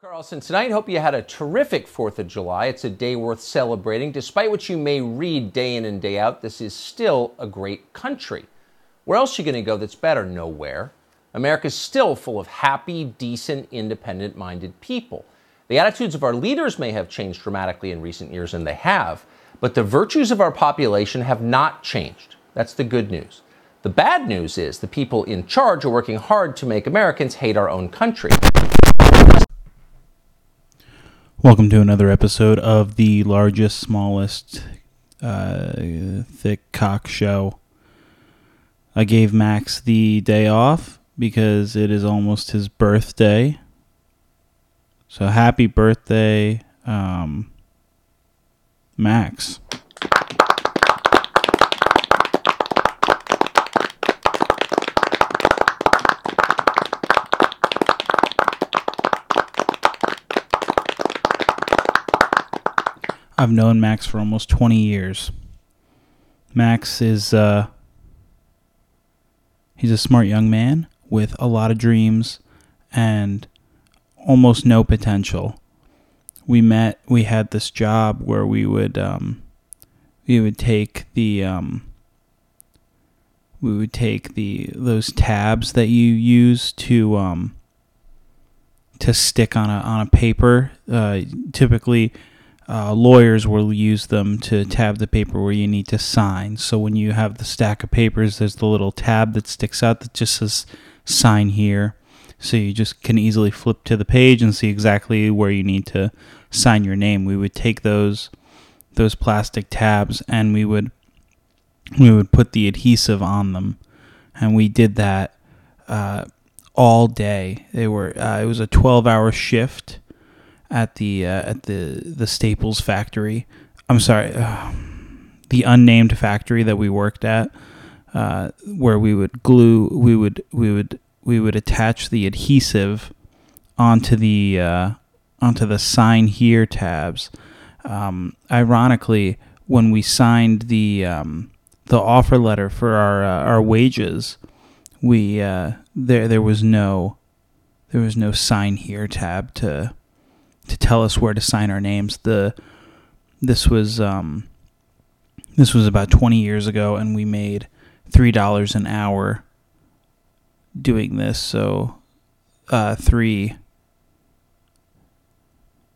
Carlson tonight. Hope you had a terrific 4th of July. It's a day worth celebrating. Despite what you may read day in and day out, this is still a great country. Where else are you going to go that's better? Nowhere. America's still full of happy, decent, independent minded people. The attitudes of our leaders may have changed dramatically in recent years, and they have, but the virtues of our population have not changed. That's the good news. The bad news is the people in charge are working hard to make Americans hate our own country. Welcome to another episode of the largest, smallest, uh, thick cock show. I gave Max the day off because it is almost his birthday. So happy birthday, um, Max. I've known Max for almost 20 years. Max is uh he's a smart young man with a lot of dreams and almost no potential. We met, we had this job where we would um we would take the um we would take the those tabs that you use to um to stick on a on a paper uh typically uh, lawyers will use them to tab the paper where you need to sign. So when you have the stack of papers, there's the little tab that sticks out that just says sign here. So you just can easily flip to the page and see exactly where you need to sign your name. We would take those those plastic tabs and we would we would put the adhesive on them, and we did that uh, all day. They were uh, it was a 12 hour shift at the uh, at the the Staples factory. I'm sorry, uh, the unnamed factory that we worked at, uh, where we would glue, we would we would we would attach the adhesive onto the uh, onto the sign here tabs. Um, ironically, when we signed the um, the offer letter for our uh, our wages, we uh, there there was no there was no sign here tab to to tell us where to sign our names. The this was um, this was about 20 years ago, and we made three dollars an hour doing this. So uh, three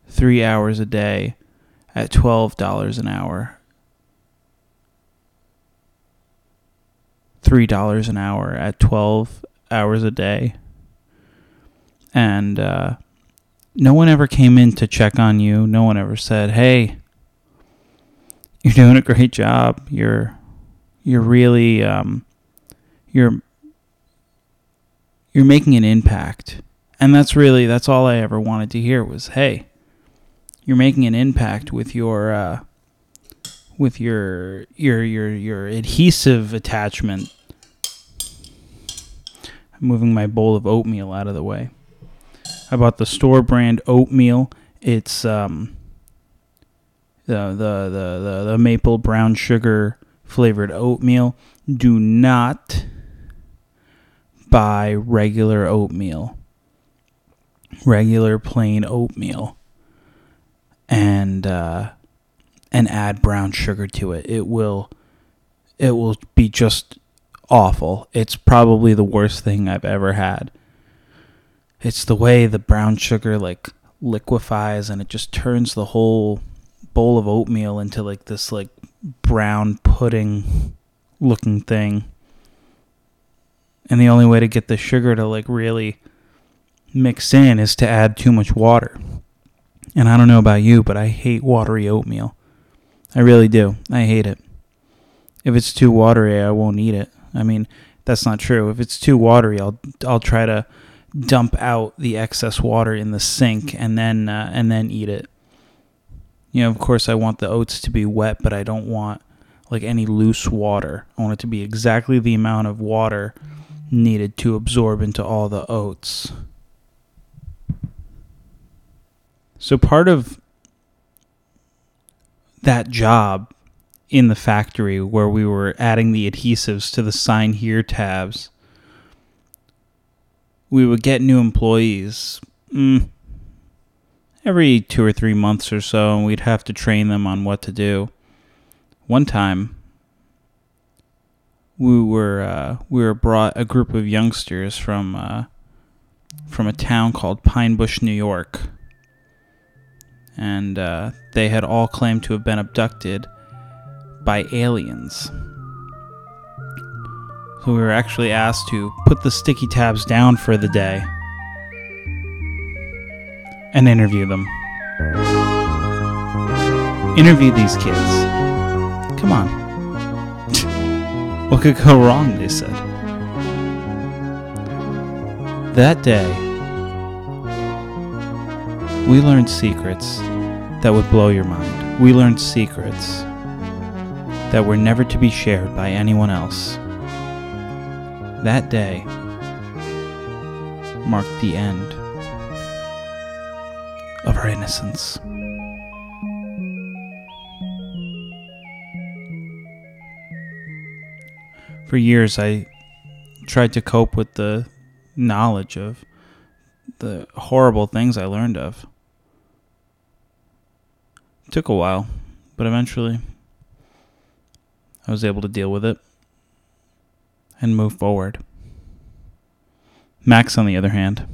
three hours a day at twelve dollars an hour. Three dollars an hour at twelve hours a day, and. Uh, no one ever came in to check on you. No one ever said, "Hey, you're doing a great job. You're you're really um, you're you're making an impact." And that's really that's all I ever wanted to hear was, "Hey, you're making an impact with your uh, with your your your your adhesive attachment." I'm moving my bowl of oatmeal out of the way. I bought the store brand oatmeal. It's um the the the the, the maple brown sugar flavored oatmeal. Do not buy regular oatmeal. Regular plain oatmeal. And uh and add brown sugar to it. It will it will be just awful. It's probably the worst thing I've ever had it's the way the brown sugar like liquefies and it just turns the whole bowl of oatmeal into like this like brown pudding looking thing. And the only way to get the sugar to like really mix in is to add too much water. And I don't know about you, but I hate watery oatmeal. I really do. I hate it. If it's too watery, I won't eat it. I mean, that's not true. If it's too watery, I'll I'll try to dump out the excess water in the sink and then uh, and then eat it. You know, of course, I want the oats to be wet, but I don't want like any loose water. I want it to be exactly the amount of water needed to absorb into all the oats. So part of that job in the factory where we were adding the adhesives to the sign here tabs we would get new employees. Mm, every two or three months or so, and we'd have to train them on what to do. One time, we were uh, we were brought a group of youngsters from uh, from a town called Pine Bush, New York, and uh, they had all claimed to have been abducted by aliens. We were actually asked to put the sticky tabs down for the day and interview them. Interview these kids. Come on. what could go wrong, they said. That day, we learned secrets that would blow your mind. We learned secrets that were never to be shared by anyone else. That day marked the end of her innocence. For years, I tried to cope with the knowledge of the horrible things I learned of. It took a while, but eventually I was able to deal with it and move forward. Max, on the other hand,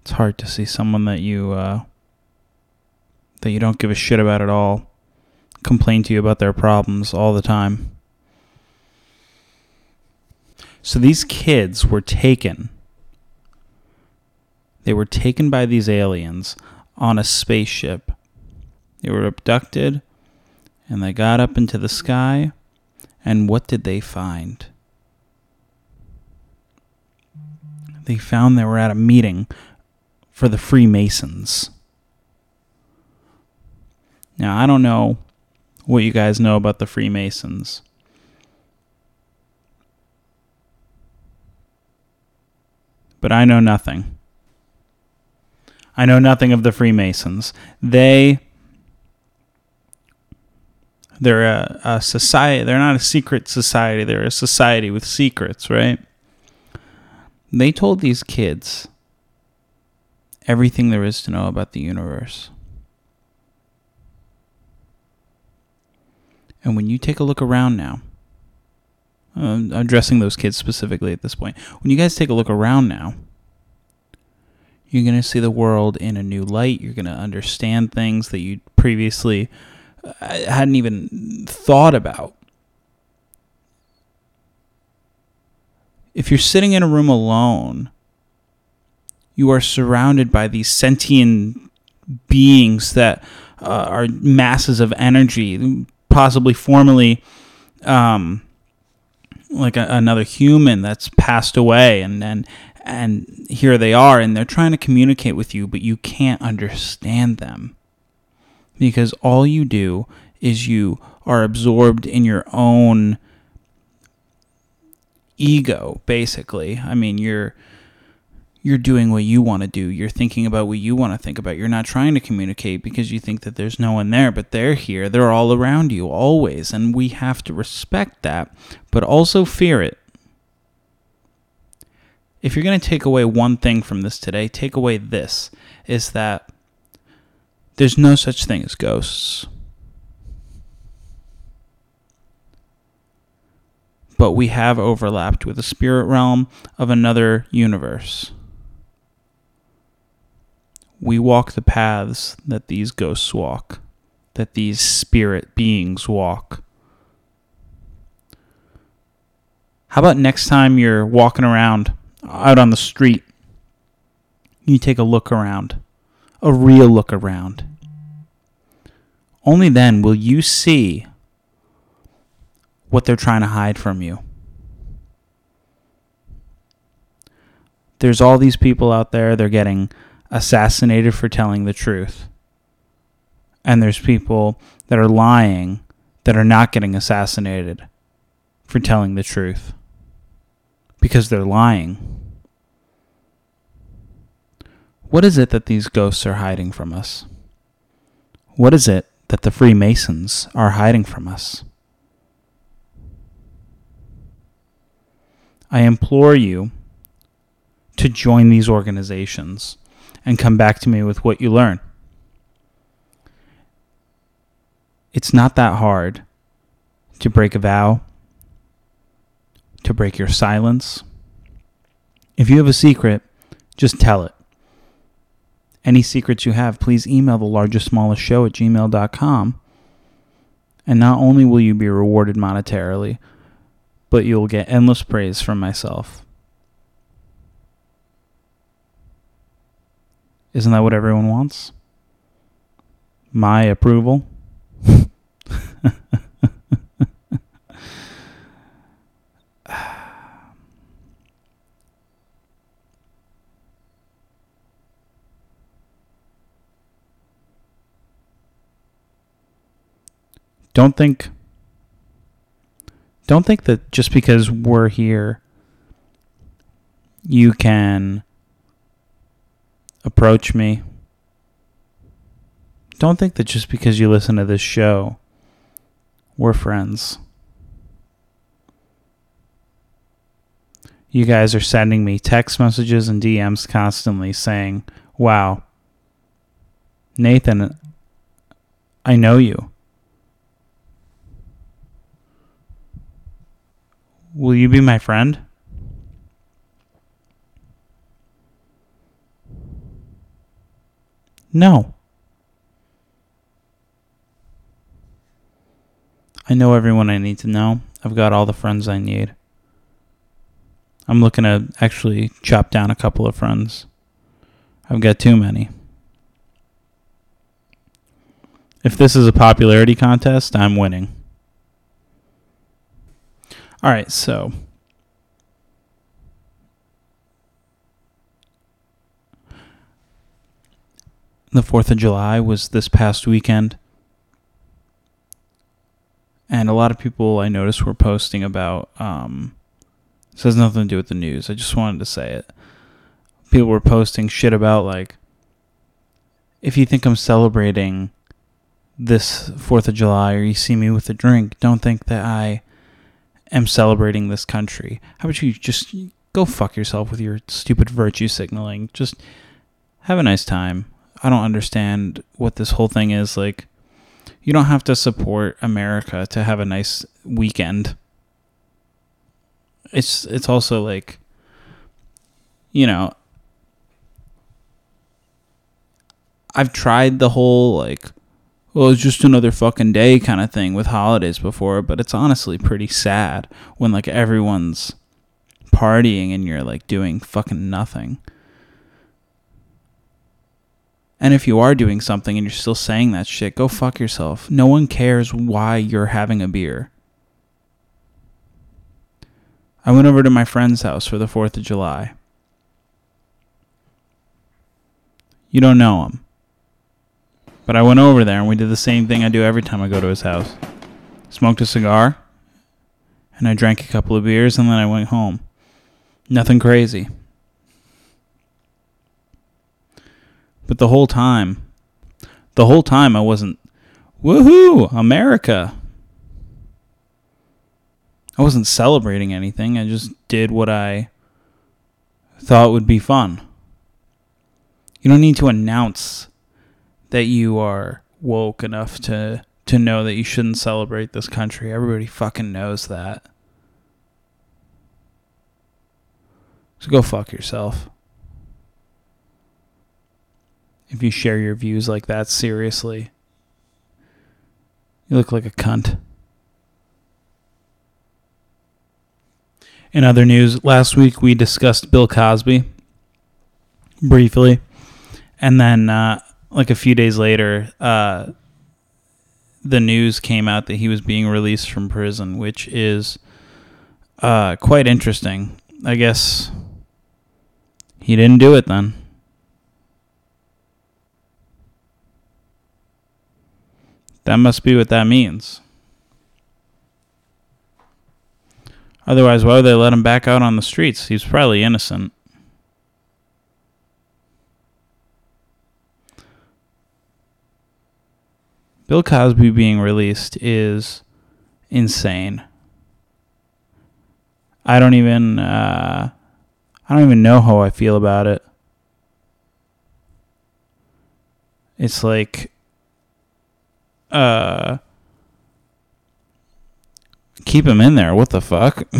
it's hard to see someone that you uh, that you don't give a shit about at all complain to you about their problems all the time. So these kids were taken. They were taken by these aliens on a spaceship. They were abducted and they got up into the sky. And what did they find? They found they were at a meeting for the Freemasons. Now, I don't know what you guys know about the Freemasons. But I know nothing. I know nothing of the Freemasons. They they're a, a society. They're not a secret society. They're a society with secrets, right? They told these kids everything there is to know about the universe. And when you take a look around now, I'm addressing those kids specifically at this point. When you guys take a look around now, you're going to see the world in a new light. You're going to understand things that you previously uh, hadn't even thought about. If you're sitting in a room alone you are surrounded by these sentient beings that uh, are masses of energy, possibly formerly um, like a, another human that's passed away, and and and here they are, and they're trying to communicate with you, but you can't understand them because all you do is you are absorbed in your own ego basically i mean you're you're doing what you want to do. You're thinking about what you want to think about. You're not trying to communicate because you think that there's no one there, but they're here. They're all around you always. And we have to respect that, but also fear it. If you're going to take away one thing from this today, take away this is that there's no such thing as ghosts. But we have overlapped with the spirit realm of another universe we walk the paths that these ghosts walk, that these spirit beings walk. How about next time you're walking around out on the street, you take a look around, a real look around. Only then will you see what they're trying to hide from you. There's all these people out there, they're getting assassinated for telling the truth. And there's people that are lying that are not getting assassinated for telling the truth because they're lying. What is it that these ghosts are hiding from us? What is it that the Freemasons are hiding from us? I implore you to join these organizations and come back to me with what you learn. It's not that hard to break a vow, to break your silence. If you have a secret, just tell it. Any secrets you have, please email the largest smallest show at gmail.com. And not only will you be rewarded monetarily, but you'll get endless praise from myself. Isn't that what everyone wants? My approval? don't think don't think that just because we're here you can approach me. Don't think that just because you listen to this show we're friends. You guys are sending me text messages and DMs constantly saying wow Nathan I know you Will you be my friend? No. I know everyone I need to know. I've got all the friends I need. I'm looking to actually chop down a couple of friends. I've got too many. If this is a popularity contest, I'm winning. All right, so the 4th of July was this past weekend. And a lot of people I noticed were posting about um this has nothing to do with the news. I just wanted to say it. People were posting shit about like if you think I'm celebrating this 4th of July or you see me with a drink, don't think that I am celebrating this country. How about you just go fuck yourself with your stupid virtue signaling? Just have a nice time. I don't understand what this whole thing is like. You don't have to support America to have a nice weekend. It's it's also like you know I've tried the whole like well, it's just another fucking day kind of thing with holidays before, but it's honestly pretty sad when like everyone's partying and you're like doing fucking nothing. And if you are doing something and you're still saying that shit, go fuck yourself. No one cares why you're having a beer. I went over to my friend's house for the 4th of July. You don't know him. But I went over there and we did the same thing I do every time I go to his house. Smoked a cigar, and I drank a couple of beers, and then I went home. Nothing crazy. But the whole time, the whole time I wasn't, woohoo, America. I wasn't celebrating anything. I just did what I thought would be fun. You don't need to announce that you are woke enough to to know that you shouldn't celebrate this country. Everybody fucking knows that. So go fuck yourself. If you share your views like that seriously, you look like a cunt. In other news, last week we discussed Bill Cosby briefly. And then uh, like a few days later, uh, the news came out that he was being released from prison, which is uh, quite interesting. I guess he didn't do it then. That must be what that means. Otherwise, why would they let him back out on the streets? He's probably innocent. Bill Cosby being released is insane. I don't even uh, I don't even know how I feel about it. It's like uh keep him in there. What the fuck?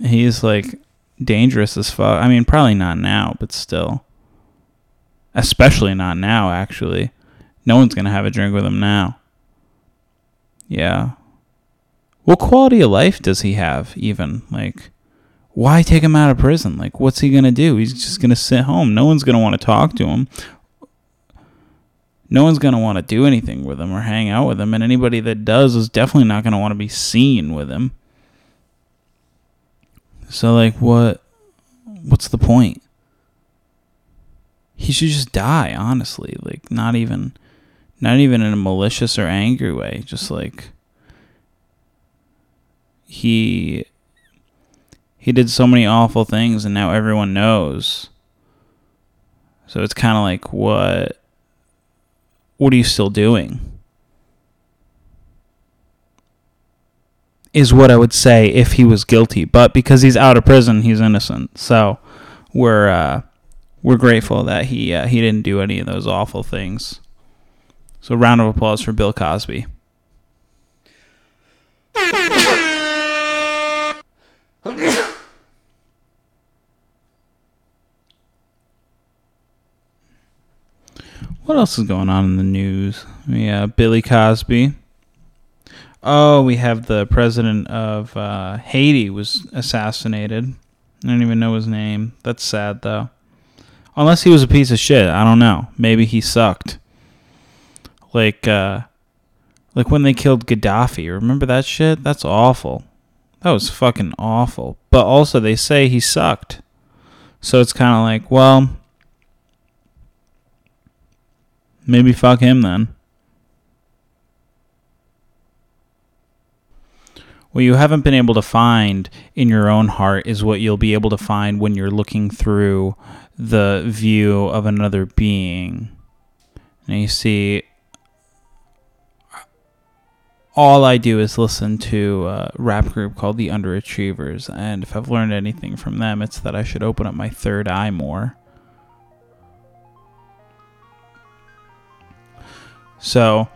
He's like dangerous as fuck. I mean, probably not now, but still. Especially not now, actually. No one's going to have a drink with him now. Yeah. What quality of life does he have, even? Like, why take him out of prison? Like, what's he going to do? He's just going to sit home. No one's going to want to talk to him. No one's going to want to do anything with him or hang out with him. And anybody that does is definitely not going to want to be seen with him. So, like, what? What's the point? He should just die, honestly. Like, not even not even in a malicious or angry way, just like he he did so many awful things and now everyone knows. So it's kind of like what what are you still doing? Is what I would say if he was guilty, but because he's out of prison, he's innocent. So we're uh, we're grateful that he uh, he didn't do any of those awful things. So, round of applause for Bill Cosby. What else is going on in the news? Yeah, Billy Cosby. Oh, we have the president of uh, Haiti was assassinated. I don't even know his name. That's sad though. Unless he was a piece of shit, I don't know. Maybe he sucked. Like, uh, like when they killed Gaddafi. Remember that shit? That's awful. That was fucking awful. But also, they say he sucked. So it's kind of like, well, maybe fuck him then. What you haven't been able to find in your own heart is what you'll be able to find when you're looking through the view of another being. And you see all I do is listen to a rap group called the Underachievers, and if I've learned anything from them, it's that I should open up my third eye more. So,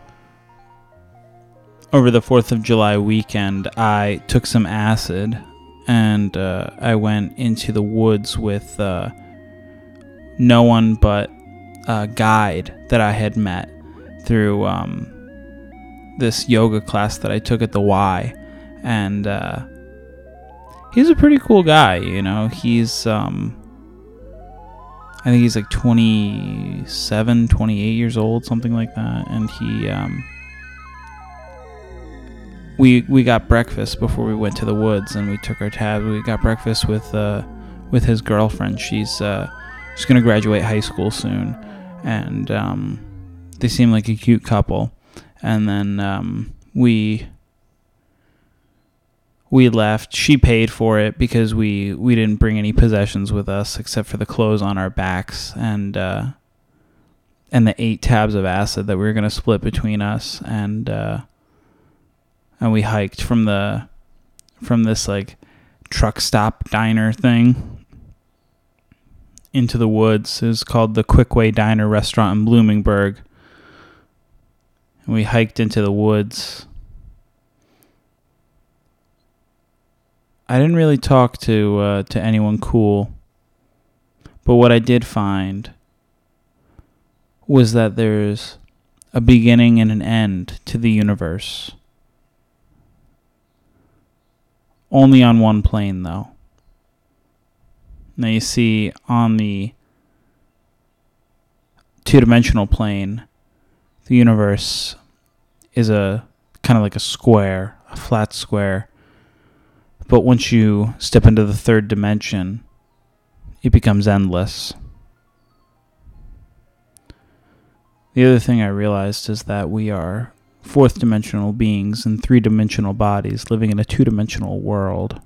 over the 4th of July weekend, I took some acid and uh, I went into the woods with uh, no one but a guide that I had met through. Um, this yoga class that I took at the Y, and uh, he's a pretty cool guy. You know, he's um, I think he's like 27, 28 years old, something like that, and he um, we we got breakfast before we went to the woods, and we took our tabs. We got breakfast with uh, with his girlfriend. She's uh, she's gonna graduate high school soon, and um, they seem like a cute couple. And then um, we we left. She paid for it because we we didn't bring any possessions with us except for the clothes on our backs and uh, and the eight tabs of acid that we were gonna split between us. And uh, and we hiked from the from this like truck stop diner thing into the woods. It was called the Quickway Diner Restaurant in Bloomingburg and we hiked into the woods. I didn't really talk to uh, to anyone cool, but what I did find was that there's a beginning and an end to the universe. Only on one plane, though. Now you see on the two dimensional plane, the universe is a kind of like a square, a flat square. But once you step into the third dimension, it becomes endless. The other thing I realized is that we are fourth dimensional beings in three dimensional bodies living in a two dimensional world.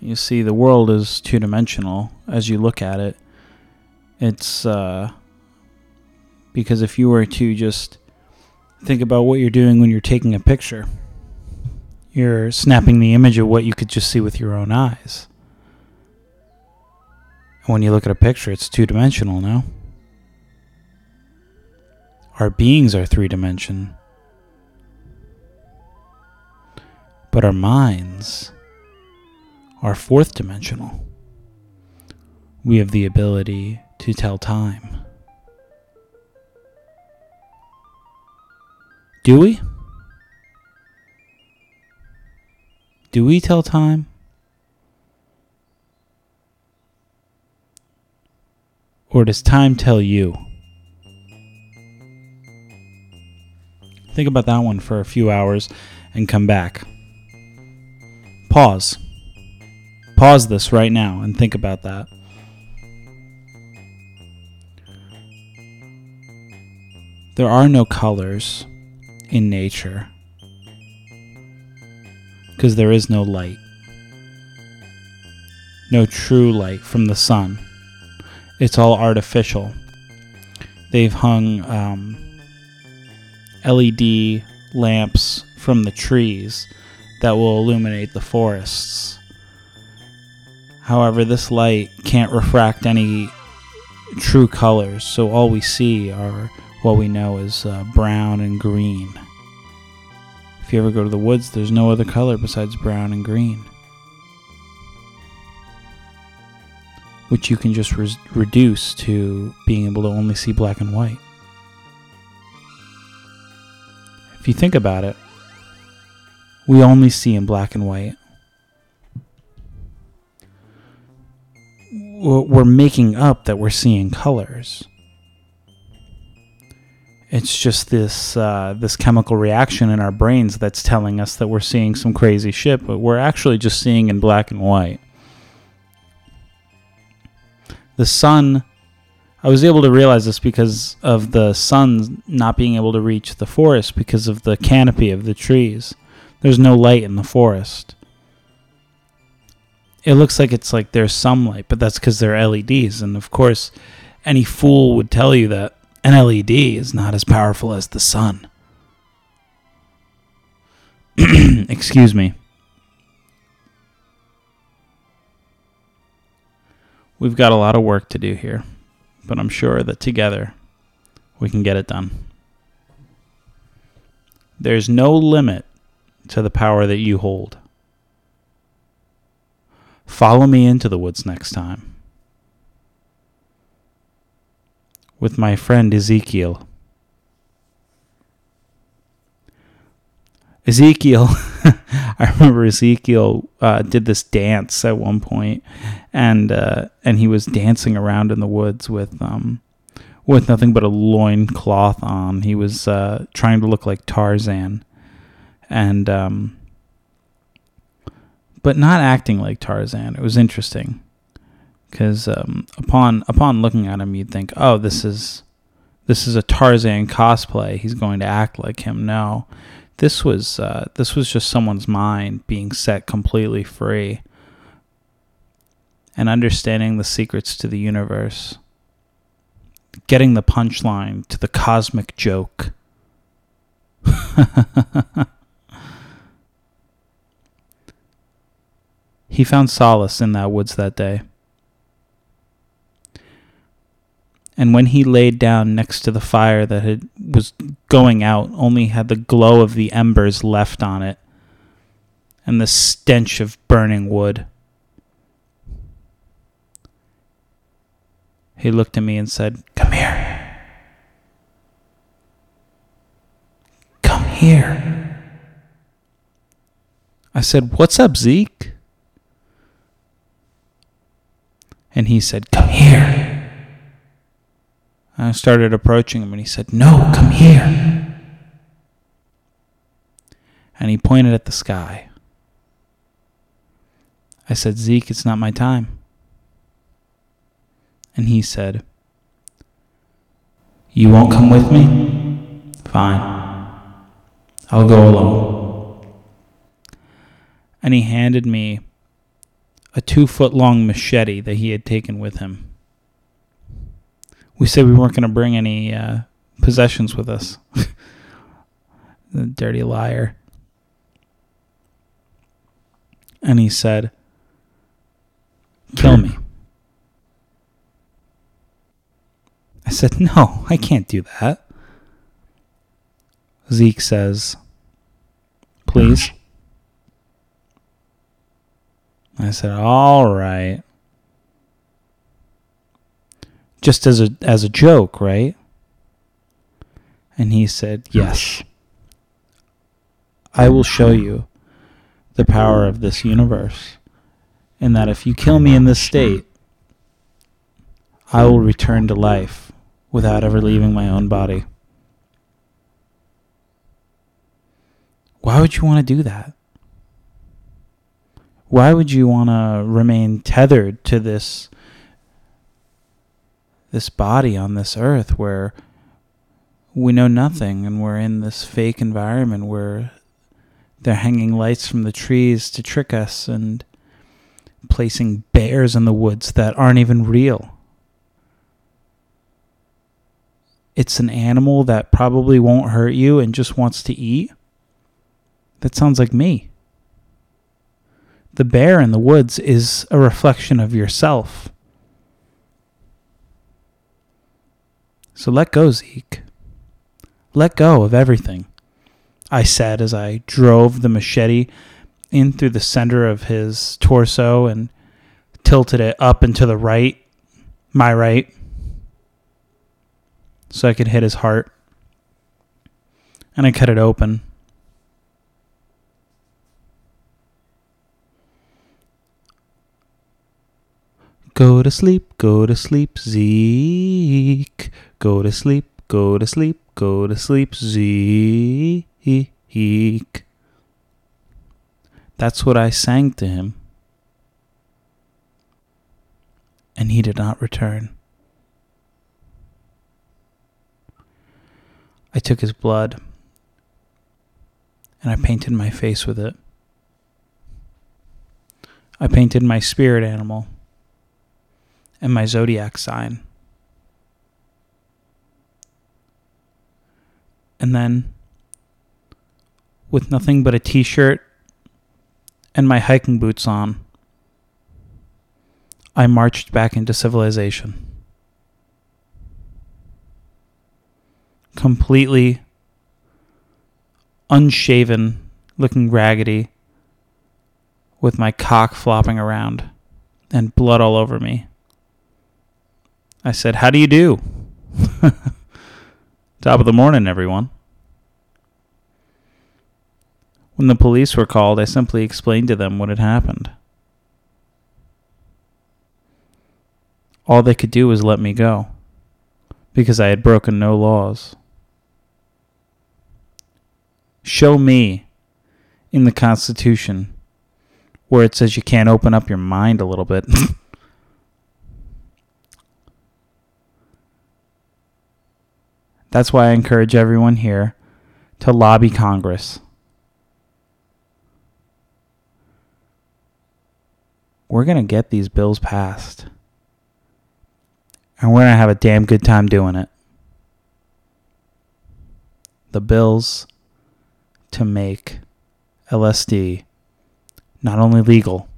You see, the world is two dimensional as you look at it. It's uh, because if you were to just think about what you're doing when you're taking a picture, you're snapping the image of what you could just see with your own eyes. When you look at a picture, it's two dimensional now. Our beings are three dimension. But our minds are fourth dimensional. We have the ability to tell time. Do we? Do we tell time? Or does time tell you? Think about that one for a few hours and come back. Pause. Pause this right now and think about that. There are no colors in nature because there is no light. No true light from the sun. It's all artificial. They've hung um, LED lamps from the trees that will illuminate the forests. However, this light can't refract any true colors, so all we see are what we know is uh, brown and green. If you ever go to the woods, there's no other color besides brown and green. Which you can just re- reduce to being able to only see black and white. If you think about it, we only see in black and white. We're making up that we're seeing colors. It's just this uh, this chemical reaction in our brains that's telling us that we're seeing some crazy shit, but we're actually just seeing in black and white. The sun, I was able to realize this because of the sun not being able to reach the forest because of the canopy of the trees. There's no light in the forest. It looks like it's like there's some light, but that's because they're LEDs. And of course, any fool would tell you that an LED is not as powerful as the sun. Excuse me. We've got a lot of work to do here, but I'm sure that together we can get it done. There's no limit to the power that you hold. Follow me into the woods next time. with my friend Ezekiel. Ezekiel, I remember Ezekiel uh, did this dance at one point, and uh, and he was dancing around in the woods with um with nothing but a loin cloth on. He was uh, trying to look like Tarzan, and um, but not acting like Tarzan. It was interesting because um, upon upon looking at him, you'd think, oh, this is this is a Tarzan cosplay. He's going to act like him. No, this was uh, this was just someone's mind being set completely free and understanding the secrets to the universe, getting the punchline to the cosmic joke. he found solace in that woods that day. and when he laid down next to the fire that had, was going out, only had the glow of the embers left on it, and the stench of burning wood. He looked at me and said, Come here. Come here. I said, What's up, Zeke? And he said, Come here. I started approaching him and he said, No, come here. And he pointed at the sky. I said, Zeke, it's not my time. And he said, You won't come with me? Fine. I'll go alone. And he handed me a two foot long machete that he had taken with him we said we weren't going to bring any uh, possessions with us. the dirty liar. And he said, Kill me. I said, No, I can't do that. Zeke says, Please. I said, All right. Just as a as a joke, right? And he said, Yes. I will show you the power of this universe. And that if you kill me in this state, I will return to life without ever leaving my own body. Why would you want to do that? Why would you want to remain tethered to this this body on this earth where we know nothing and we're in this fake environment where they're hanging lights from the trees to trick us and placing bears in the woods that aren't even real. It's an animal that probably won't hurt you and just wants to eat. That sounds like me. The bear in the woods is a reflection of yourself. So let go, Zeke. Let go of everything. I said as I drove the machete in through the center of his torso and tilted it up and to the right, my right, so I could hit his heart. And I cut it open. Go to sleep, go to sleep, Zeke. Go to sleep, go to sleep, go to sleep, Zeke. That's what I sang to him. And he did not return. I took his blood and I painted my face with it. I painted my spirit animal and my zodiac sign. And then, with nothing but a t shirt and my hiking boots on, I marched back into civilization. Completely unshaven, looking raggedy, with my cock flopping around and blood all over me. I said, How do you do? Top of the morning, everyone. When the police were called, I simply explained to them what had happened. All they could do was let me go, because I had broken no laws. Show me in the Constitution where it says you can't open up your mind a little bit. That's why I encourage everyone here to lobby Congress. We're going to get these bills passed. And we're going to have a damn good time doing it. The bills to make LSD not only legal,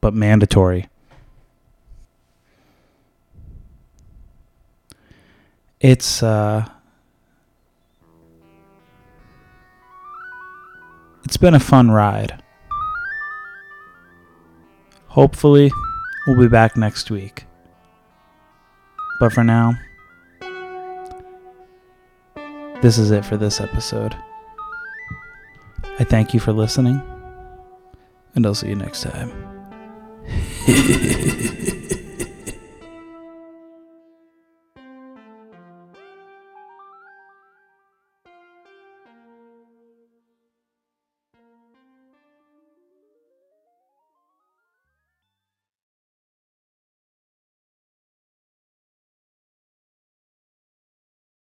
but mandatory. It's, uh, It's been a fun ride. Hopefully, we'll be back next week. But for now, this is it for this episode. I thank you for listening, and I'll see you next time.